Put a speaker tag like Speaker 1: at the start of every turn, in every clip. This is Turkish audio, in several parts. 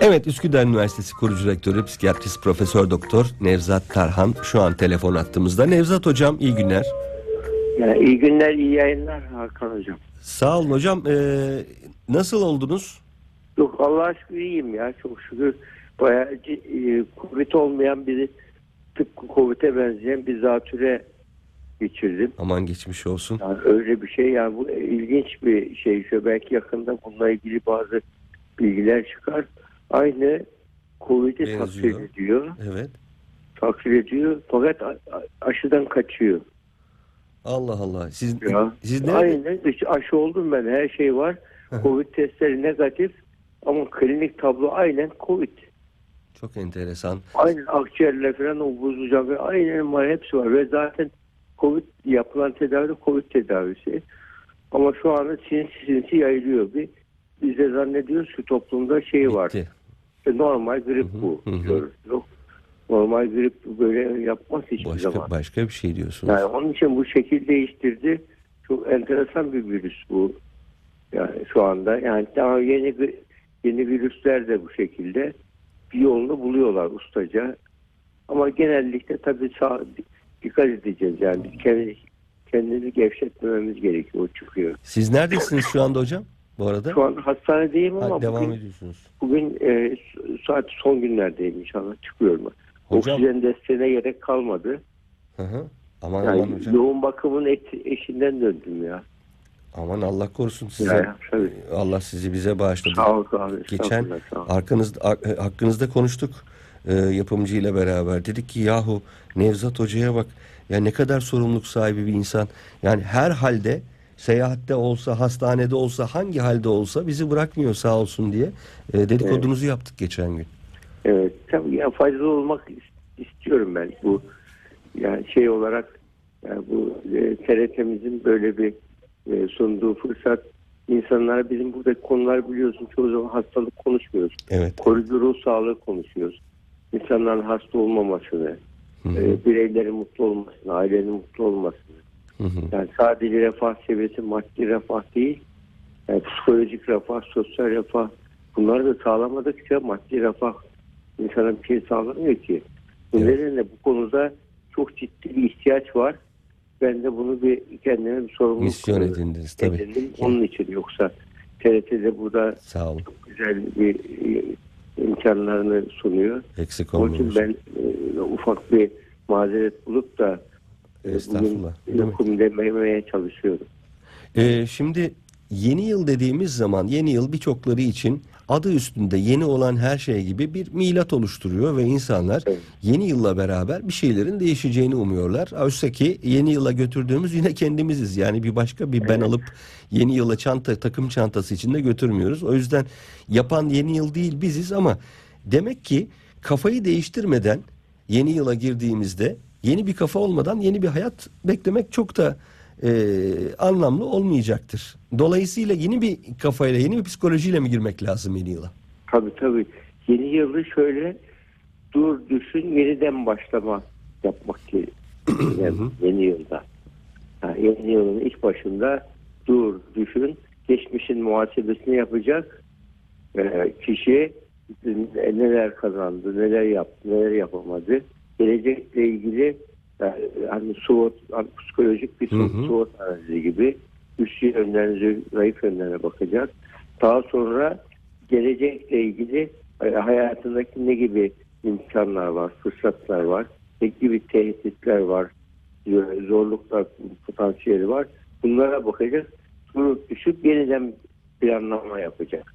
Speaker 1: Evet Üsküdar Üniversitesi kurucu rektörü psikiyatrist profesör doktor Nevzat Tarhan şu an telefon attığımızda. Nevzat hocam iyi günler.
Speaker 2: Ya, iyi günler, iyi yayınlar Hakan Hocam.
Speaker 1: Sağ olun hocam. Ee, nasıl oldunuz?
Speaker 2: Yok Allah'a şükür iyiyim ya çok şükür. Bayağı e, Covid olmayan bir tıpkı Covid'e benzeyen bir zatüre geçirdim.
Speaker 1: Aman geçmiş olsun.
Speaker 2: Yani öyle bir şey yani bu ilginç bir şey. Şöyle belki yakında bununla ilgili bazı bilgiler çıkar. Aynı Covid'i takdir ediyor.
Speaker 1: Evet.
Speaker 2: Takdir ediyor fakat aşıdan kaçıyor.
Speaker 1: Allah Allah. Siz,
Speaker 2: Ya.
Speaker 1: siz nerede?
Speaker 2: Aynen aşı oldum ben her şey var. Covid testleri negatif ama klinik tablo aynen Covid.
Speaker 1: Çok enteresan.
Speaker 2: Aynen akciğerle falan o buzluca aynen var hepsi var ve zaten Covid yapılan tedavi Covid tedavisi. Ama şu anda sinsi sinsi yayılıyor bir. Biz de zannediyoruz ki toplumda şey var. İşte normal grip bu.
Speaker 1: hı hı.
Speaker 2: diyoruz. Yok. Normal grip böyle yapmaz hiçbir
Speaker 1: Başka
Speaker 2: zaman.
Speaker 1: başka bir şey diyorsunuz.
Speaker 2: Yani onun için bu şekil değiştirdi. Çok enteresan bir virüs bu. Yani şu anda yani daha yeni yeni virüsler de bu şekilde bir yolunu buluyorlar ustaca. Ama genellikle tabii sağ, dikkat edeceğiz yani biz kendi, kendimizi gevşetmememiz gerekiyor. O çıkıyor.
Speaker 1: Siz neredesiniz şu anda hocam? Bu arada?
Speaker 2: Şu an hastanedeyim ama
Speaker 1: Ha, devam
Speaker 2: bugün,
Speaker 1: ediyorsunuz.
Speaker 2: bugün e, saat son günlerdeyim inşallah çıkıyorum.
Speaker 1: Hocam-
Speaker 2: Oksijen desteğine gerek kalmadı.
Speaker 1: Hı hı. Aman aman
Speaker 2: Yani
Speaker 1: hocam.
Speaker 2: yoğun bakımın et, eşinden döndüm ya.
Speaker 1: Aman Allah korusun size.
Speaker 2: Ya, tabii.
Speaker 1: Allah sizi bize bağışladı.
Speaker 2: Sağ ol, ol.
Speaker 1: Geçen
Speaker 2: Estağfurullah, sağ ol.
Speaker 1: arkanızda, ar- hakkınızda konuştuk e, yapımcıyla beraber. Dedik ki yahu Nevzat Hoca'ya bak ya ne kadar sorumluluk sahibi bir insan. Yani her halde seyahatte olsa, hastanede olsa, hangi halde olsa bizi bırakmıyor sağ olsun diye e, dedikodunuzu yaptık geçen gün.
Speaker 2: Evet, tabii ya faydalı olmak is- istiyorum ben. Bu yani şey olarak yani bu e, TRT'mizin böyle bir e, sunduğu fırsat insanlara bizim buradaki konular biliyorsun çoğu zaman hastalık konuşmuyoruz.
Speaker 1: Evet.
Speaker 2: Koruyucu ruh sağlığı konuşuyoruz. İnsanların hasta olmamasını,
Speaker 1: Hı hı,
Speaker 2: e, bireylerin mutlu olmasını, ailenin mutlu olmasını.
Speaker 1: hı hı.
Speaker 2: Yani sadece refah seviyesi maddi refah değil, yani psikolojik refah, sosyal refah bunları da sağlamadıkça maddi refah insana bir şey sağlamıyor ki. Bu
Speaker 1: Evet.
Speaker 2: nedenle bu konuda çok ciddi bir ihtiyaç var. Ben de bunu bir kendime bir sorumluluk
Speaker 1: Misyon edindiniz tabii.
Speaker 2: edindim. Onun için yoksa TRT'de burada
Speaker 1: Sağ olun.
Speaker 2: güzel bir e, imkanlarını sunuyor.
Speaker 1: Eksik
Speaker 2: Onun için ben e, ufak bir mazeret bulup da e,
Speaker 1: Estağfurullah.
Speaker 2: yokum dememeye çalışıyorum.
Speaker 1: Ee, şimdi yeni yıl dediğimiz zaman yeni yıl birçokları için adı üstünde yeni olan her şey gibi bir milat oluşturuyor ve insanlar
Speaker 2: Evet.
Speaker 1: yeni yılla beraber bir şeylerin değişeceğini umuyorlar. Oysa ki yeni yıla götürdüğümüz yine kendimiziz. Yani bir başka bir ben alıp yeni yıla çanta takım çantası içinde götürmüyoruz. O yüzden yapan yeni yıl değil biziz ama demek ki kafayı değiştirmeden yeni yıla girdiğimizde yeni bir kafa olmadan yeni bir hayat beklemek çok da e, anlamlı olmayacaktır. Dolayısıyla yeni bir kafayla, yeni bir psikolojiyle mi girmek lazım yeni yıla?
Speaker 2: Tabii tabii. Yeni yılı şöyle dur düşün yeniden başlama yapmak gerekiyor yeni yılda. Yani yeni yılın ilk başında dur düşün geçmişin muhasebesini yapacak Ee, kişi neler kazandı, neler yaptı, neler yapamadı. Gelecekle ilgili yani, hani SWOT, hani psikolojik bir
Speaker 1: Hı hı.
Speaker 2: SWOT analizi gibi üst yönlerine, zayıf yönlerine bakacak. Daha sonra gelecekle ilgili e, hayatındaki ne gibi imkanlar var, fırsatlar var, ne gibi tehditler var, zorluklar, potansiyeli var. Bunlara bakacak. Durup düşüp yeniden planlama yapacak.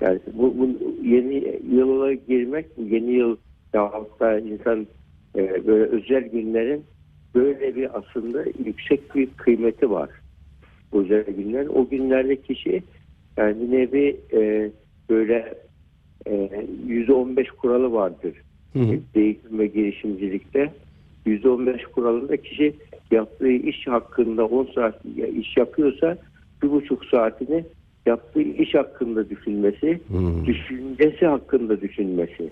Speaker 2: Yani bu, bu yeni yıla girmek, yeni yıl yahut insan e, böyle özel günlerin böyle bir aslında yüksek bir kıymeti var. Özel günler. O günlerde kişi yani bir e, böyle e, %15 kuralı vardır.
Speaker 1: Hı hı.
Speaker 2: Değişim ve girişimcilikte %15 kuralında kişi yaptığı iş hakkında 10 saat iş yapıyorsa bir buçuk saatini yaptığı iş hakkında düşünmesi,
Speaker 1: Hı.
Speaker 2: düşüncesi hakkında düşünmesi.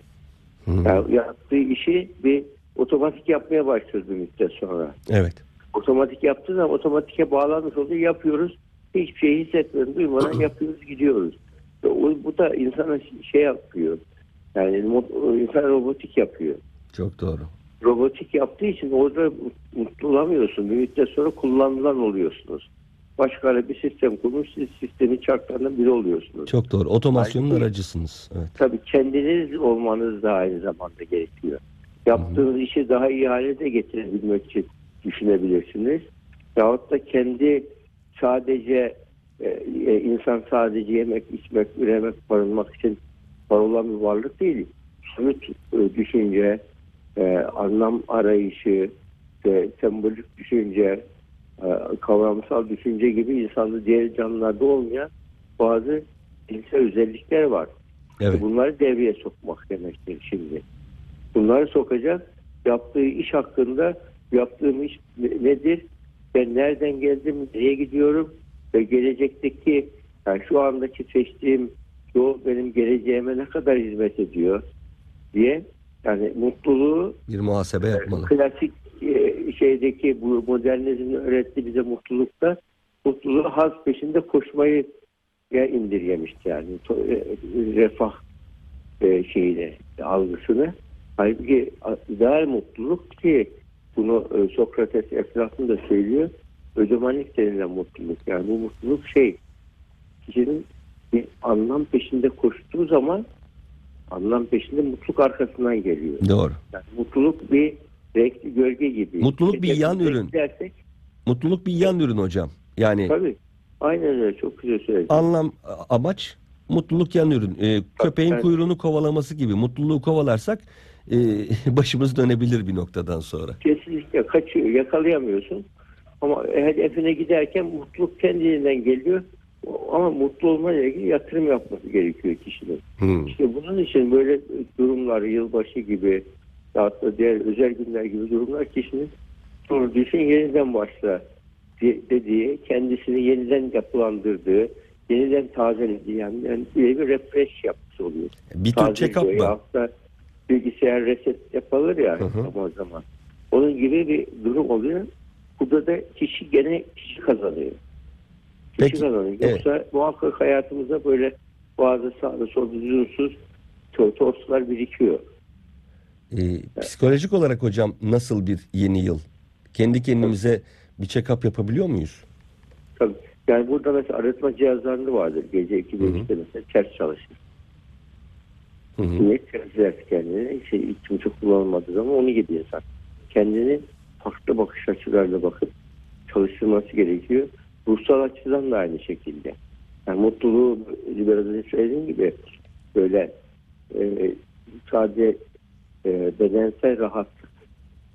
Speaker 2: Yani yaptığı işi bir otomatik yapmaya başladı bir müddet sonra.
Speaker 1: Evet.
Speaker 2: Otomatik yaptığı zaman otomatike bağlanmış oluyor. Yapıyoruz. Hiçbir şey hissetmeden, duymadan yapıyoruz, gidiyoruz. O, bu da insana şey yapıyor. Yani insan robotik yapıyor.
Speaker 1: Çok doğru.
Speaker 2: Robotik yaptığı için orada mutlu olamıyorsun. Bir müddet sonra kullanılan oluyorsunuz. Başka bir sistem kurmuş, siz sistemin çarklarından biri oluyorsunuz.
Speaker 1: Çok doğru. Otomasyonun
Speaker 2: Belki-
Speaker 1: aracısınız. Evet.
Speaker 2: Tabii kendiniz olmanız da aynı zamanda gerekiyor. Yaptığınız işi daha iyi hale de getirebilmek için düşünebilirsiniz. Yahut da kendi sadece e, e, insan sadece yemek, içmek, üremek, barınmak için var olan bir varlık değil. Soyut e, düşünce, e, anlam arayışı, e, sembolik düşünce, e, kavramsal düşünce gibi insanlı diğer canlılarda olmayan bazı cinsel özellikler var.
Speaker 1: Evet.
Speaker 2: Bunları devreye sokmak demektir şimdi. Bunları sokacak. Yaptığı iş hakkında yaptığım iş ne- nedir? Ben nereden geldim? Nereye gidiyorum? Ve gelecekteki yani şu andaki seçtiğim yol benim geleceğime ne kadar hizmet ediyor diye yani mutluluğu
Speaker 1: Bir muhasebe yapmalı.
Speaker 2: klasik e, şeydeki bu modernizmin öğrettiği bize mutlulukta mutluluğu haz peşinde koşmayı ya indirgemişti yani e, refah e, şeyine algısını. Halbuki ideal mutluluk ki bunu e, Sokrates Eflatun da söylüyor. Ödemanik denilen mutluluk. Yani bu mutluluk şey kişinin bir anlam peşinde koştuğu zaman anlam peşinde mutluluk arkasından geliyor.
Speaker 1: Doğru.
Speaker 2: Yani mutluluk bir renkli gölge gibi.
Speaker 1: Mutluluk bir yan ürün.
Speaker 2: Dersek,
Speaker 1: Mutluluk bir yan ürün hocam. Yani
Speaker 2: tabii. Aynen öyle. Çok güzel söyledin.
Speaker 1: anlam amaç mutluluk yan ürün. Ee, köpeğin kuyruğunu kovalaması gibi mutluluğu kovalarsak e, başımız dönebilir bir noktadan sonra.
Speaker 2: Kesinlikle kaçıyor. Yakalayamıyorsun. Ama hedefine giderken mutluluk kendiliğinden geliyor. Ama mutlu olmayla ilgili yatırım yapması gerekiyor kişinin.
Speaker 1: Hmm.
Speaker 2: İşte bunun için böyle durumlar, yılbaşı gibi hatta diğer özel günler gibi durumlar kişinin sonra düşün yeniden başla di- dediği, kendisini yeniden yapılandırdığı, yeniden tazelediği yani, yani bir refresh yapmış oluyor.
Speaker 1: Bir tür check-up mı?
Speaker 2: Da bilgisayar reset yapılır ya
Speaker 1: Hı hı.
Speaker 2: zaman zaman. Onun gibi bir durum oluyor. Burada da kişi gene kişi kazanıyor. Kişi
Speaker 1: Peki,
Speaker 2: kazanıyor.
Speaker 1: evet.
Speaker 2: Yoksa muhakkak hayatımızda böyle bazı sağda solda lüzumsuz to- toslar birikiyor.
Speaker 1: Ee, psikolojik olarak hocam nasıl bir yeni yıl? Kendi kendimize bir check-up yapabiliyor muyuz?
Speaker 2: Tabii. Yani burada mesela arıtma cihazlarında vardır. Gece 2'de
Speaker 1: Hı hı.
Speaker 2: 3'te mesela ters çalışır.
Speaker 1: Hı hı.
Speaker 2: Niye temizler kendini? Şey, içim çok kullanılmadığı zaman onu gibi insan. Kendini farklı bakış açılarla bakıp çalıştırması gerekiyor. Ruhsal açıdan da aynı şekilde. Yani mutluluğu biraz önce söylediğim gibi böyle e, sadece e, bedensel rahatlık,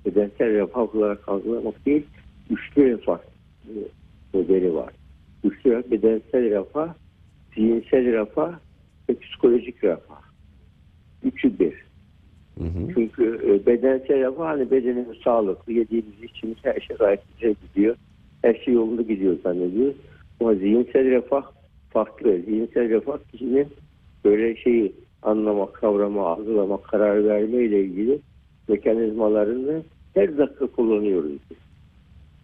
Speaker 2: bedensel refah olarak algılamak değil, güçlü refah e, modeli var. Güçlü refah, bedensel refah, zihinsel refah ve psikolojik refah. Üçü bir.
Speaker 1: Hı hı.
Speaker 2: Çünkü e, bedensel refah hani bedenimiz sağlıklı, yediğimiz içimiz her şey gayet güzel gidiyor. Her şey yolunda gidiyor zannediyoruz. Ama zihinsel refah farklı. Zihinsel refah kişinin böyle şeyi anlamak, kavrama, algılamak, karar verme ile ilgili mekanizmalarını her dakika kullanıyoruz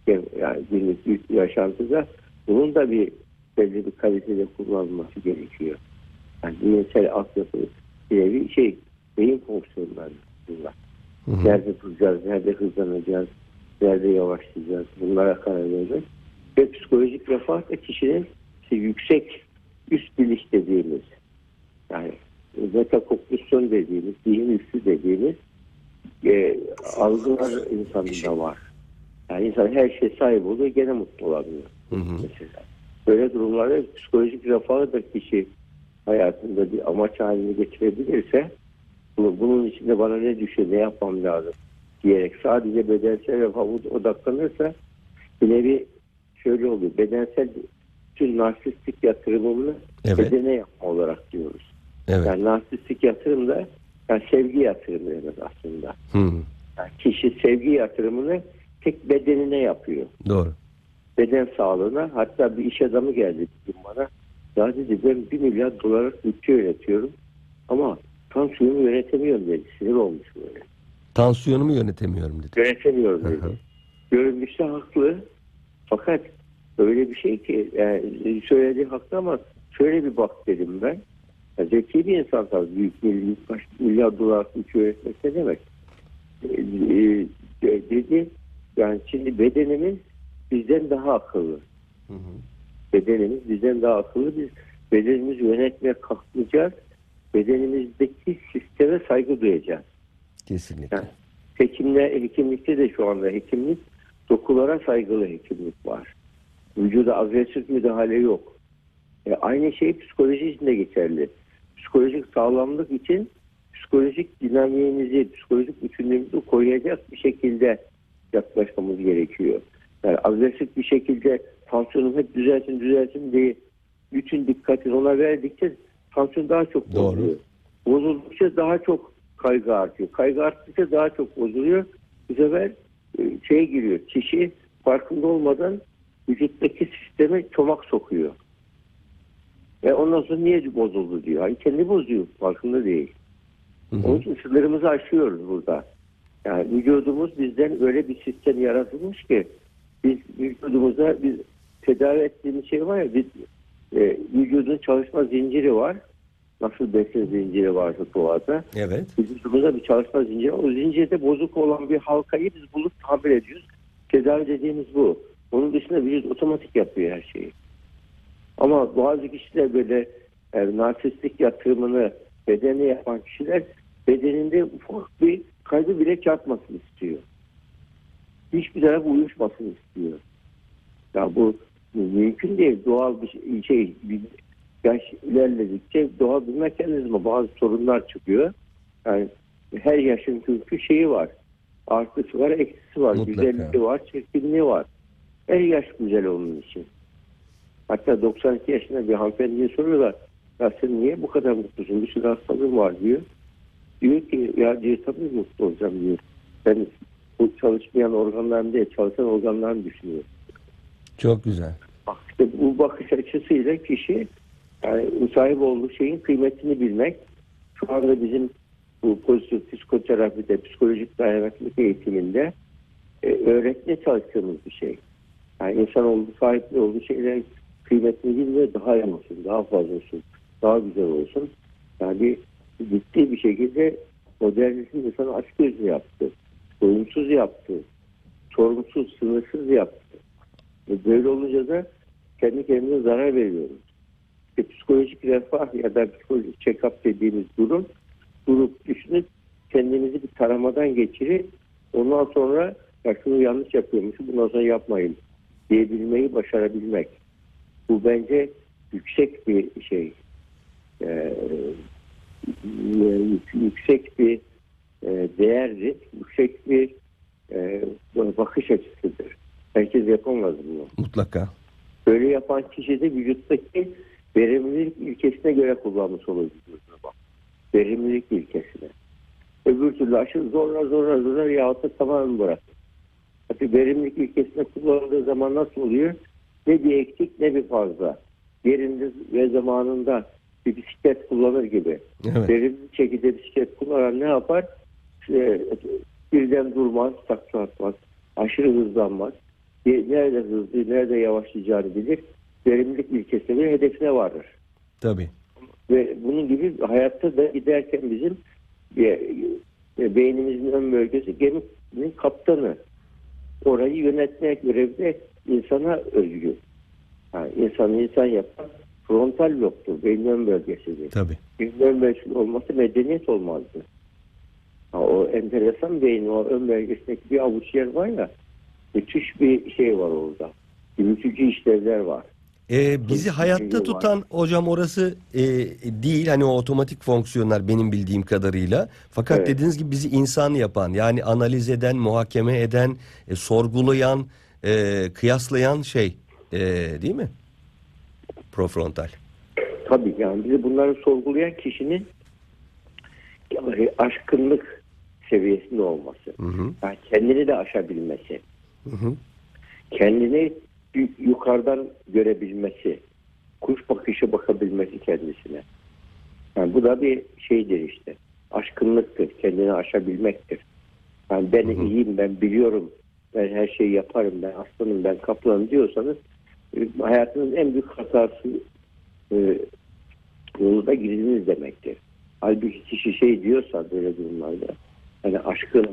Speaker 2: Yani günlük yaşantıda bunun da bir belli bir kalitede kullanılması gerekiyor. Yani zihinsel altyapı bir nevi şey, beyin fonksiyonları bunlar.
Speaker 1: Hı hı.
Speaker 2: Nerede duracağız, nerede hızlanacağız, nerede yavaşlayacağız bunlara karar vereceğiz. Ve psikolojik refah da kişinin işte yüksek üst biliş dediğimiz yani metakognisyon dediğimiz, zihin üstü dediğimiz e, algılar insanında var. Yani insan her şeye sahip oluyor gene mutlu olamıyor
Speaker 1: Hı hı.
Speaker 2: mesela. Böyle durumlarda psikolojik refahı da kişi hayatında bir amaç haline getirebilirse bu- bunun içinde bana ne düşüyor, ne yapmam lazım diyerek sadece bedensel refaha odaklanırsa bir nevi şöyle oluyor. Bedensel tüm narsistik yatırımını
Speaker 1: Evet.
Speaker 2: bedene yapma olarak diyoruz.
Speaker 1: Evet.
Speaker 2: Yani narsistik yatırım da yani sevgi yatırımı demek aslında.
Speaker 1: Hı hı.
Speaker 2: Yani kişi sevgi yatırımını tek bedenine yapıyor
Speaker 1: Doğru.
Speaker 2: beden sağlığına hatta bir iş adamı geldi bir gün bana. Ya dedi ben bir milyar dolarlık bütçe yönetiyorum ama tansiyonu yönetemiyorum dedi. Sinir olmuş böyle.
Speaker 1: Tansiyonumu yönetemiyorum dedi.
Speaker 2: Yönetemiyorum dedi.
Speaker 1: hı.
Speaker 2: Görünüşte haklı fakat öyle bir şey ki yani söylediği haklı ama şöyle bir bak dedim ben. Ya zeki bir insan tabii. Büyük milyar, kaç milyar dolar güç yönetmek ne demek? E, e, dedi yani şimdi bedenimiz bizden daha akıllı.
Speaker 1: Hı hı.
Speaker 2: Bedenimiz bizden daha akıllı. Biz bedenimizi yönetmeye kalkmayacağız. Bedenimizdeki sisteme saygı duyacağız.
Speaker 1: Kesinlikle.
Speaker 2: Yani hekimle, hekimlikte de şu anda hekimlik dokulara saygılı hekimlik var. Vücuda agresif müdahale yok. E, aynı şey psikoloji için de geçerli. Psikolojik sağlamlık için psikolojik dinamiğimizi, psikolojik bütünlüğümüzü koruyacak bir şekilde yaklaşmamız gerekiyor. Yani agresif bir şekilde tansiyonum hep düzelsin düzelsin diye bütün dikkatini ona verdikçe tansiyon daha çok
Speaker 1: Doğru.
Speaker 2: bozuluyor. Bozuldukça daha çok kaygı artıyor. Kaygı arttıkça daha çok bozuluyor. Bu sefer e, şeye giriyor. Kişi farkında olmadan vücuttaki sisteme çomak sokuyor. Ve ondan sonra niye bozuldu diyor. Hani kendi bozuyor. Farkında değil.
Speaker 1: Hı hı.
Speaker 2: Onun için sınırımızı aşıyoruz burada. Yani vücudumuz bizden öyle bir sistem yaratılmış ki biz vücudumuza biz tedavi ettiğimiz şey var ya biz, e, vücudun çalışma zinciri var. Nasıl besin zinciri varsa doğada.
Speaker 1: Evet.
Speaker 2: Vücudumuzda bir çalışma zinciri var. O zincirde bozuk olan bir halkayı biz bulup tamir ediyoruz. Tedavi dediğimiz bu. Onun dışında vücut otomatik yapıyor her şeyi. Ama bazı kişiler böyle e, narsistik yatırımını bedene yapan kişiler bedeninde ufak bir kaybı bile çarpmasını istiyor. Hiçbir taraf uyuşmasını istiyor. Ya bu mümkün değil. Doğal bir şey, şey bir yaş ilerledikçe doğal bir mekanizma bazı sorunlar çıkıyor. Yani her yaşın çünkü şeyi var. Artısı var, eksisi var.
Speaker 1: Mutlaka.
Speaker 2: Güzelliği var, çirkinliği var. Her yaş güzel onun için. Hatta 92 yaşında bir hanımefendiye soruyorlar. Ya sen niye bu kadar mutlusun? Bir sürü hastalığın var diyor. Diyor ki ya diyor tabii mutlu olacağım diyor. Ben bu çalışmayan organlarım değil çalışan organlarımı düşünüyorum.
Speaker 1: Çok güzel.
Speaker 2: Bak işte bu bakış açısıyla kişi yani sahip olduğu şeyin kıymetini bilmek. Şu anda bizim bu pozitif psikoterapide, psikolojik dayanıklılık eğitiminde e, öğretmeye çalıştığımız bir şey. Yani insan olduğu sahip olduğu şeylerin kıymetini bilme daha iyi olsun, daha fazla olsun, daha güzel olsun. Yani ciddi bir şekilde modernizm insanı açgözlü yaptı, doyumsuz yaptı, sorumsuz, sınırsız yaptı. E böyle olunca da kendi kendine zarar veriyoruz. İşte psikolojik refah ya da psikolojik check-up dediğimiz durum durup düşünüp kendimizi bir taramadan geçirip ondan sonra ya şunu yanlış yapıyormuşum bundan sonra yapmayın diyebilmeyi başarabilmek. Bu bence yüksek bir şey. Ee, yük- yüksek bir e, değerdir. Yüksek bir e, bakış açısıdır. Yapamaz bunu.
Speaker 1: Mutlaka.
Speaker 2: Böyle yapan kişi de vücuttaki verimlilik ilkesine göre kullanmış olur vücudunu bak. Verimlilik ilkesine. Öbür türlü aşırı zorla zorla zorla yahut da tamamen bırakır. Tabii verimlilik ilkesine kullanıldığı zaman nasıl oluyor? Ne bir eksik ne bir fazla. Yerinde ve zamanında bir bisiklet kullanır gibi.
Speaker 1: Evet.
Speaker 2: Verimli şekilde bisiklet kullanan ne yapar? İşte birden durmaz, takla atmaz, aşırı hızlanmaz. Nerede hızlı, nerede yavaşlayacağını bilir. Verimlilik ilkesine ve hedefine varır.
Speaker 1: Tabii.
Speaker 2: Ve bunun gibi hayatta da giderken bizim e, e, beynimizin ön bölgesi geminin kaptanı. Orayı yönetme görevi de insana özgü. Yani insanı insan yapan frontal lobdur, beynin ön bölgesidir.
Speaker 1: Tabii.
Speaker 2: Beynin ön bölgesi olması medeniyet olmazdı. Ha, o enteresan beyin, o ön bölgesindeki bir avuç yer var ya, müthiş bir şey var orada. Yürütücü işlevler var.
Speaker 1: Ee, bizi hayatta
Speaker 2: şey
Speaker 1: tutan hocam orası e, değil hani o otomatik fonksiyonlar benim bildiğim kadarıyla. Fakat
Speaker 2: Evet.
Speaker 1: dediğiniz gibi bizi insan yapan yani analiz eden, muhakeme eden, e, sorgulayan, e, kıyaslayan şey e, değil mi? Profrontal.
Speaker 2: Tabii yani bizi bunları sorgulayan kişinin aşkınlık seviyesinde olması.
Speaker 1: Hı hı.
Speaker 2: Yani kendini de aşabilmesi.
Speaker 1: Hı hı.
Speaker 2: Kendini yu- yukarıdan görebilmesi. Kuş bakışı bakabilmesi kendisine. Yani bu da bir şeydir işte. Aşkınlıktır. Kendini aşabilmektir. Yani ben iyiyim, ben biliyorum, ben her şeyi yaparım, ben aslanım, ben kaplanım diyorsanız e, hayatınızın en büyük hatası e, yoluna girdiniz demektir. Halbuki kişi şey diyorsa böyle durumlarda hani aşkın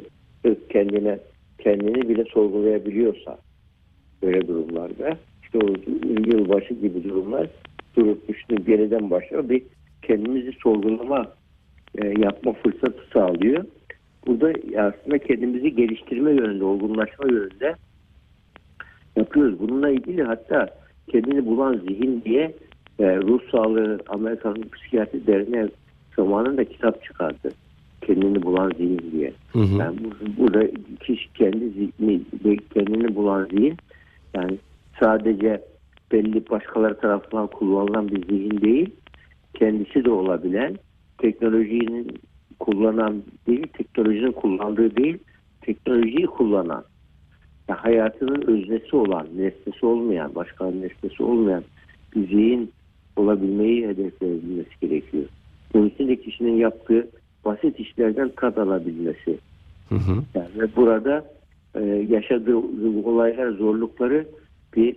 Speaker 2: kendine kendini bile sorgulayabiliyorsa böyle durumlarda işte o yılbaşı gibi durumlar durup düşünüp yeniden başlıyor bir kendimizi sorgulama e, yapma fırsatı sağlıyor. Burada aslında kendimizi geliştirme yönünde, olgunlaşma yönünde yapıyoruz. Bununla ilgili hatta kendini bulan zihin diye e, ruh sağlığı Amerikan Psikiyatri Derneği zamanında kitap çıkardı. Kendini bulan zihin diye.
Speaker 1: Hı hı.
Speaker 2: Yani bu- burada kişi kendi zihni, kendini bulan zihin yani sadece belli başkaları tarafından kullanılan bir zihin değil, kendisi de olabilen, teknolojinin kullanan değil, teknolojinin kullandığı değil, teknolojiyi kullanan, ya hayatının öznesi olan, nesnesi olmayan, başka nesnesi olmayan bir zihin olabilmeyi hedefleyebilmesi gerekiyor. Bunun için de kişinin yaptığı basit işlerden tat alabilmesi.
Speaker 1: Hı hı.
Speaker 2: Yani ve burada e, yaşadığı olaylar, zorlukları bir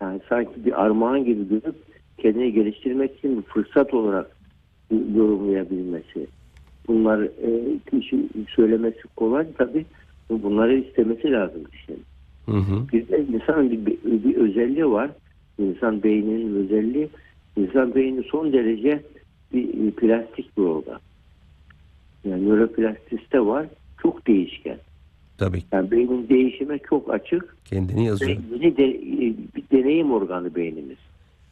Speaker 2: yani sanki bir armağan gibi görüp kendini geliştirmek için bir fırsat olarak yorumlayabilmesi. Bunlar e, kişi söylemesi kolay tabi bunları istemesi lazım kişinin.
Speaker 1: Hı hı.
Speaker 2: Bir de insanın bir, bir, bir özelliği var. İnsan beyninin özelliği. İnsan beyni son derece bir, bir plastik bir organ. Yani nöroplastisite var. Çok değişken.
Speaker 1: Tabii
Speaker 2: Yani beynin değişime çok açık.
Speaker 1: kendini
Speaker 2: Ve
Speaker 1: yazıyor.
Speaker 2: yeni de, bir deneyim organı beynimiz.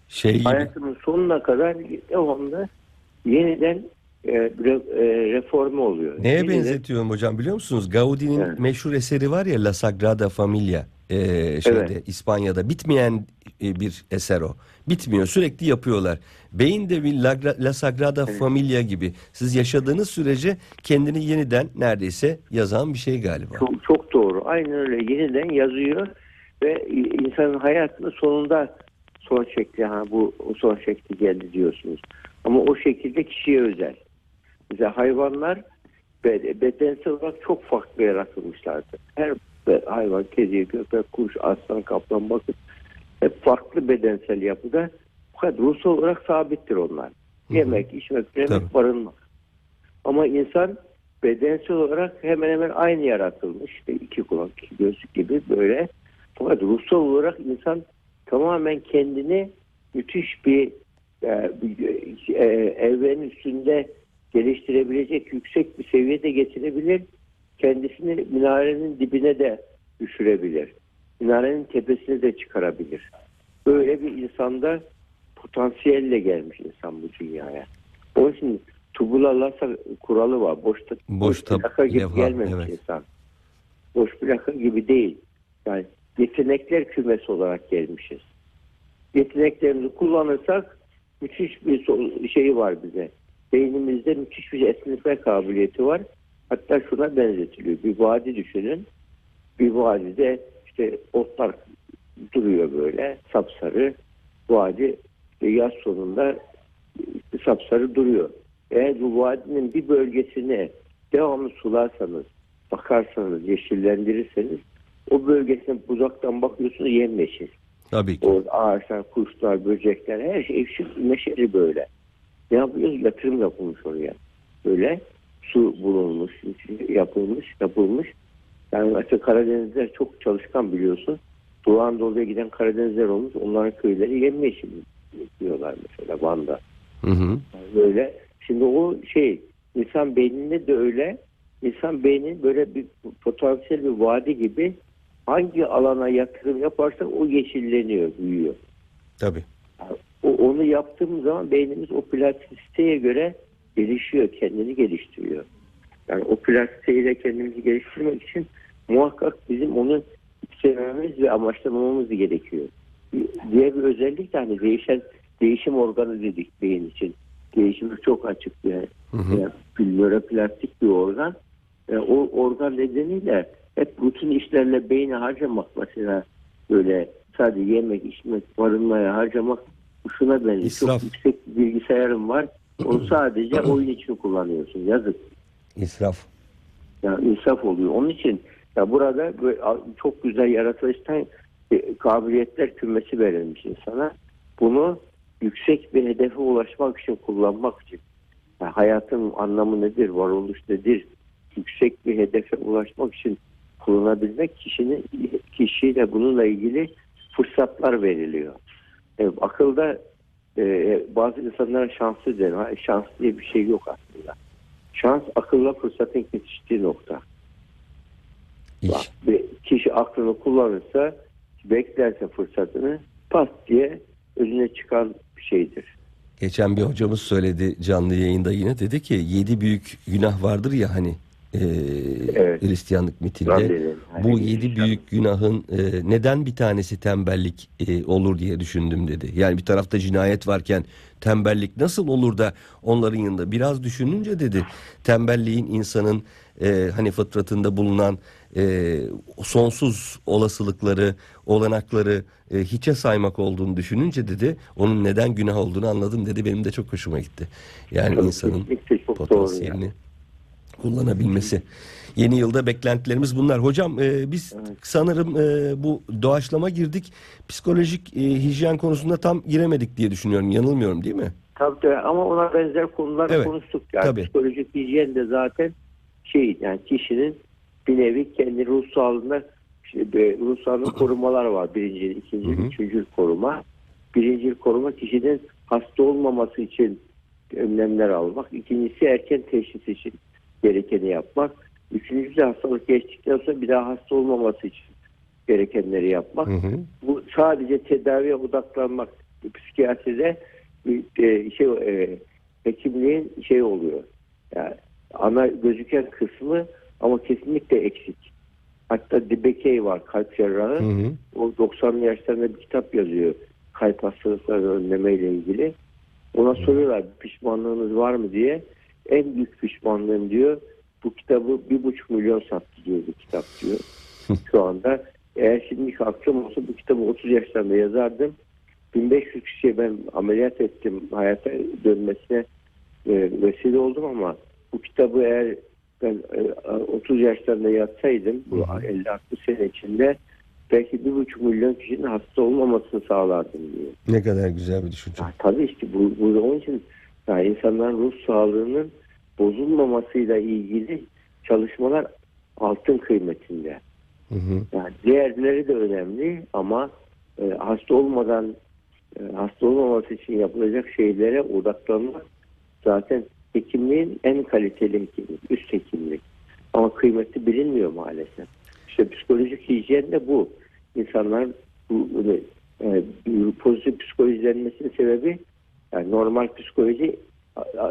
Speaker 1: Şey gibi.
Speaker 2: Hayatımın sonuna kadar devamlı yeniden e, e, reforme oluyor.
Speaker 1: Neye
Speaker 2: Yeniden-
Speaker 1: benzetiyorum hocam biliyor musunuz? Gaudi'nin
Speaker 2: Evet.
Speaker 1: meşhur eseri var ya La Sagrada Familia. Ee, şeyde
Speaker 2: Evet.
Speaker 1: İspanya'da bitmeyen e, bir eser o. Bitmiyor sürekli yapıyorlar. Beyin de bir La, La Sagrada Familia gibi. Siz yaşadığınız sürece kendini yeniden neredeyse yazan bir şey galiba.
Speaker 2: Çok, çok doğru. Aynen öyle. Yeniden yazıyor ve insanın hayatının sonunda son şekli ha bu o son şekli geldi diyorsunuz. Ama o şekilde kişiye özel. Mesela hayvanlar be- bedensel olarak çok farklı yaratılmışlardır. Her be- hayvan, kedi, köpek, kuş, aslan, kaplan bakın hep farklı bedensel yapıda fakat ruhsal olarak sabittir onlar. Yemek, içmek, yemek, barınmak. Ama insan bedensel olarak hemen hemen aynı yaratılmış. İşte iki kulak, iki gözlük gibi böyle. Fakat ruhsal olarak insan tamamen kendini müthiş bir, e, e, evrenin üstünde geliştirebilecek yüksek bir seviyede getirebilir. Kendisini minarenin dibine de düşürebilir. Minarenin tepesine de çıkarabilir. Böyle bir insanda potansiyelle gelmiş insan bu dünyaya. Onun için tubula lasa kuralı var. Boşta,
Speaker 1: Boş tab-
Speaker 2: plaka gibi
Speaker 1: levha,
Speaker 2: gelmemiş
Speaker 1: evet.
Speaker 2: insan. Boş plaka gibi değil. Yani yetenekler kümesi olarak gelmişiz. Yeteneklerimizi kullanırsak müthiş bir şeyi var bize. Beynimizde müthiş bir esnetme kabiliyeti var. Hatta şuna benzetiliyor. Bir vadi düşünün. Bir vadide işte otlar duruyor böyle sapsarı. Vadi işte yaz sonunda sapsarı duruyor. Eğer bu vadinin bir bölgesini devamlı sularsanız, bakarsanız, yeşillendirirseniz o bölgesine uzaktan bakıyorsunuz yemyeşil.
Speaker 1: Tabii ki.
Speaker 2: Orada ağaçlar, kuşlar, böcekler her şey şık neşeli böyle. Ne yapıyoruz? Yatırım yapılmış oraya. Böyle su bulunmuş, yapılmış, yapılmış. Yani mesela Karadenizler çok çalışkan biliyorsun. Doğu Anadolu'ya giden Karadenizler olmuş. Onların köyleri yemyeşil diyorlar mesela Van'da.
Speaker 1: Hı hı.
Speaker 2: Yani böyle. Şimdi o şey insan beyninde de öyle. İnsan beyni böyle bir potansiyel bir vadi gibi hangi alana yatırım yaparsa o yeşilleniyor, büyüyor.
Speaker 1: Tabii.
Speaker 2: O, onu yaptığımız zaman beynimiz o plastisiteye göre gelişiyor, kendini geliştiriyor. Yani o plastisiteyle kendimizi geliştirmek için muhakkak bizim onu istememiz ve amaçlamamız gerekiyor. Diğer bir özellik de hani değişen değişim organı dedik beyin için. Değişimi çok açık bir
Speaker 1: Hı hı.
Speaker 2: yani bir nöroplastik bir organ. E, o organ nedeniyle hep rutin işlerle beyni harcamak mesela böyle sadece yemek, içmek, barınmaya harcamak şuna benziyor.
Speaker 1: İsraf.
Speaker 2: Çok yüksek bir bilgisayarım var. Onu sadece oyun için kullanıyorsun. Yazık.
Speaker 1: İsraf.
Speaker 2: Yani insaf oluyor. Onun için ya burada çok güzel yaratılıştan e, kabiliyetler kümesi verilmiş insana. Bunu yüksek bir hedefe ulaşmak için kullanmak için yani hayatın anlamı nedir, varoluş nedir, yüksek bir hedefe ulaşmak için kullanabilmek kişinin kişiyle bununla ilgili fırsatlar veriliyor. Evet, akılda e, bazı insanlara şanslı denir. Hayır, Şans diye bir şey yok aslında. Şans akılla fırsatın kesiştiği nokta.
Speaker 1: İş.
Speaker 2: Bak, bir kişi aklını kullanırsa beklerse fırsatını pat diye önüne çıkan bir şeydir.
Speaker 1: Geçen bir hocamız söyledi canlı yayında yine dedi ki yedi büyük günah vardır ya hani e,
Speaker 2: Evet.
Speaker 1: Hristiyanlık mitinde. Bu yedi büyük günahın e, neden bir tanesi tembellik e, olur diye düşündüm dedi. Yani bir tarafta cinayet varken tembellik nasıl olur da onların yanında biraz düşününce dedi tembelliğin insanın e, hani fıtratında bulunan e, sonsuz olasılıkları, olanakları e, hiçe saymak olduğunu düşününce dedi onun neden günah olduğunu anladım dedi. Benim de çok hoşuma gitti. Yani
Speaker 2: Çok
Speaker 1: insanın
Speaker 2: çok
Speaker 1: potansiyelini kullanabilmesi. Yeni yılda beklentilerimiz bunlar. Hocam e, biz sanırım e, bu doğaçlama girdik. Psikolojik e, hijyen konusunda tam giremedik diye düşünüyorum. Yanılmıyorum değil mi?
Speaker 2: Tabii tabii ama ona benzer konular
Speaker 1: Evet,
Speaker 2: konuştuk. Yani
Speaker 1: tabii.
Speaker 2: psikolojik hijyen de zaten şey yani kişinin bir nevi kendi ruh sağlığında işte ruh sağlığında korumalar var. Birinci, ikinci,
Speaker 1: Hı hı.
Speaker 2: üçüncü koruma. Birinci koruma kişinin hasta olmaması için önlemler almak. İkincisi erken teşhis için gerekeni yapmak. Üçüncüsü hastalık geçtikten sonra bir daha hasta olmaması için gerekenleri yapmak.
Speaker 1: Hı hı.
Speaker 2: Bu sadece tedaviye odaklanmak psikiyatride bir, e, şey e, hekimliğin şey oluyor. Yani ana gözüken kısmı ama kesinlikle eksik. Hatta Dibekey var kalp cerrahı.
Speaker 1: Hı hı.
Speaker 2: O 90'lı yaşlarında bir kitap yazıyor. Kalp hastalıklarını önlemeyle ilgili. Ona soruyorlar pişmanlığınız var mı diye. En büyük pişmanlığım diyor. Bu kitabı bir buçuk milyon sattı diyor bu kitap diyor. Şu anda eğer şimdiki aklım olsa bu kitabı 30 yaşlarında yazardım. 1500 kişiye ben ameliyat ettim. Hayata dönmesine e, vesile oldum ama bu kitabı eğer ben e, 30 yaşlarında yazsaydım bu 50-60 sene içinde belki bir buçuk milyon kişinin hasta olmamasını sağlardım diyor.
Speaker 1: Ne kadar güzel bir düşünce.
Speaker 2: Ya, tabii işte bu, bu onun için yani insanların ruh sağlığının bozulmamasıyla ilgili çalışmalar altın kıymetinde.
Speaker 1: Hı hı.
Speaker 2: Yani diğerleri de önemli ama e, hasta olmadan e, hasta olmaması için yapılacak şeylere odaklanmak zaten hekimliğin en kaliteli hekimlik, üst hekimlik. Ama kıymeti bilinmiyor maalesef. İşte psikolojik hijyen de bu. İnsanlar bu, e, bu pozitif psikolojilenmesinin sebebi yani normal psikoloji e,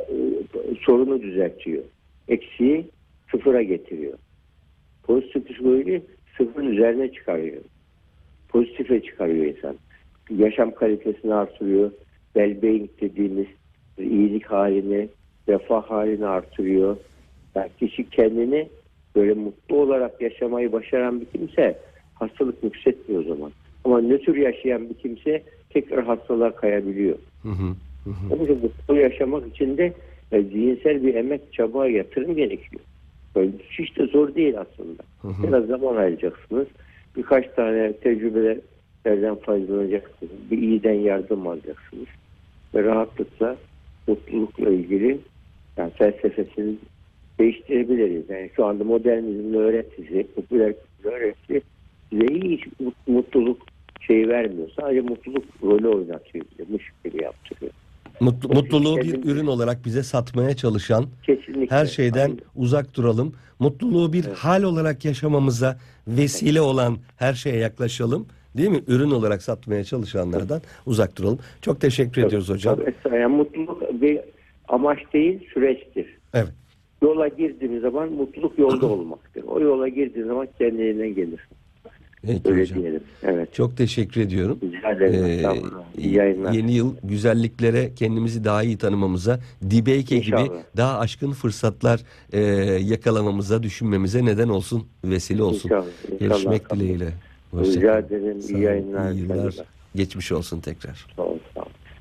Speaker 2: sorunu düzeltiyor. Eksiği sıfıra getiriyor. Pozitif psikoloji sıfırın üzerine çıkarıyor. Pozitife çıkarıyor insan. Yaşam kalitesini artırıyor. Well-being dediğimiz iyilik halini, refah halini artırıyor. Yani kişi kendini böyle mutlu olarak yaşamayı başaran bir kimse hastalık yükseltmiyor o zaman. Ama nötr yaşayan bir kimse tekrar hastalığa kayabiliyor.
Speaker 1: Hı hı.
Speaker 2: Onun için mutlu yaşamak için de e, zihinsel bir emek, çaba, yatırım gerekiyor. Böyle hiç de zor değil aslında.
Speaker 1: Hı hı.
Speaker 2: Biraz zaman ayıracaksınız. Birkaç tane tecrübelerden faydalanacaksınız. Bir iyiden yardım alacaksınız. Ve rahatlıkla mutlulukla ilgili yani felsefesini değiştirebiliriz. Yani şu anda modernizmin öğretisi, popüler öğretisi size mut- mutluluk şeyi vermiyor. Sadece mutluluk rolü oynatıyor gibi yaptırıyor.
Speaker 1: Mutlu, mutluluğu bir ürün olarak bize satmaya çalışan
Speaker 2: Kesinlikle.
Speaker 1: her şeyden
Speaker 2: Aynen.
Speaker 1: uzak duralım. Mutluluğu bir hal olarak yaşamamıza vesile olan her şeye yaklaşalım. Değil mi? Ürün olarak satmaya çalışanlardan uzak duralım. Çok teşekkür ediyoruz hocam.
Speaker 2: Tabii, yani mutluluk bir amaç değil, süreçtir.
Speaker 1: Evet.
Speaker 2: Yola girdiğimiz zaman mutluluk yolda olmaktır. O yola girdiğin zaman kendine gelir.
Speaker 1: Peki
Speaker 2: Öyle
Speaker 1: hocam.
Speaker 2: diyelim. Evet.
Speaker 1: Çok teşekkür ediyorum.
Speaker 2: Rica ederim.
Speaker 1: Ee.
Speaker 2: İyi yayınlar.
Speaker 1: yeni yıl güzelliklere kendimizi daha iyi tanımamıza, Dibeyke gibi
Speaker 2: İnşallah.
Speaker 1: daha aşkın fırsatlar e, yakalamamıza, düşünmemize neden olsun, vesile olsun.
Speaker 2: İnşallah, inşallah.
Speaker 1: Görüşmek dileğiyle. Hoşça
Speaker 2: Rica ederim. İyi yayınlar.
Speaker 1: iyi yıllar. Geçmiş olsun tekrar.
Speaker 2: Sağ olun.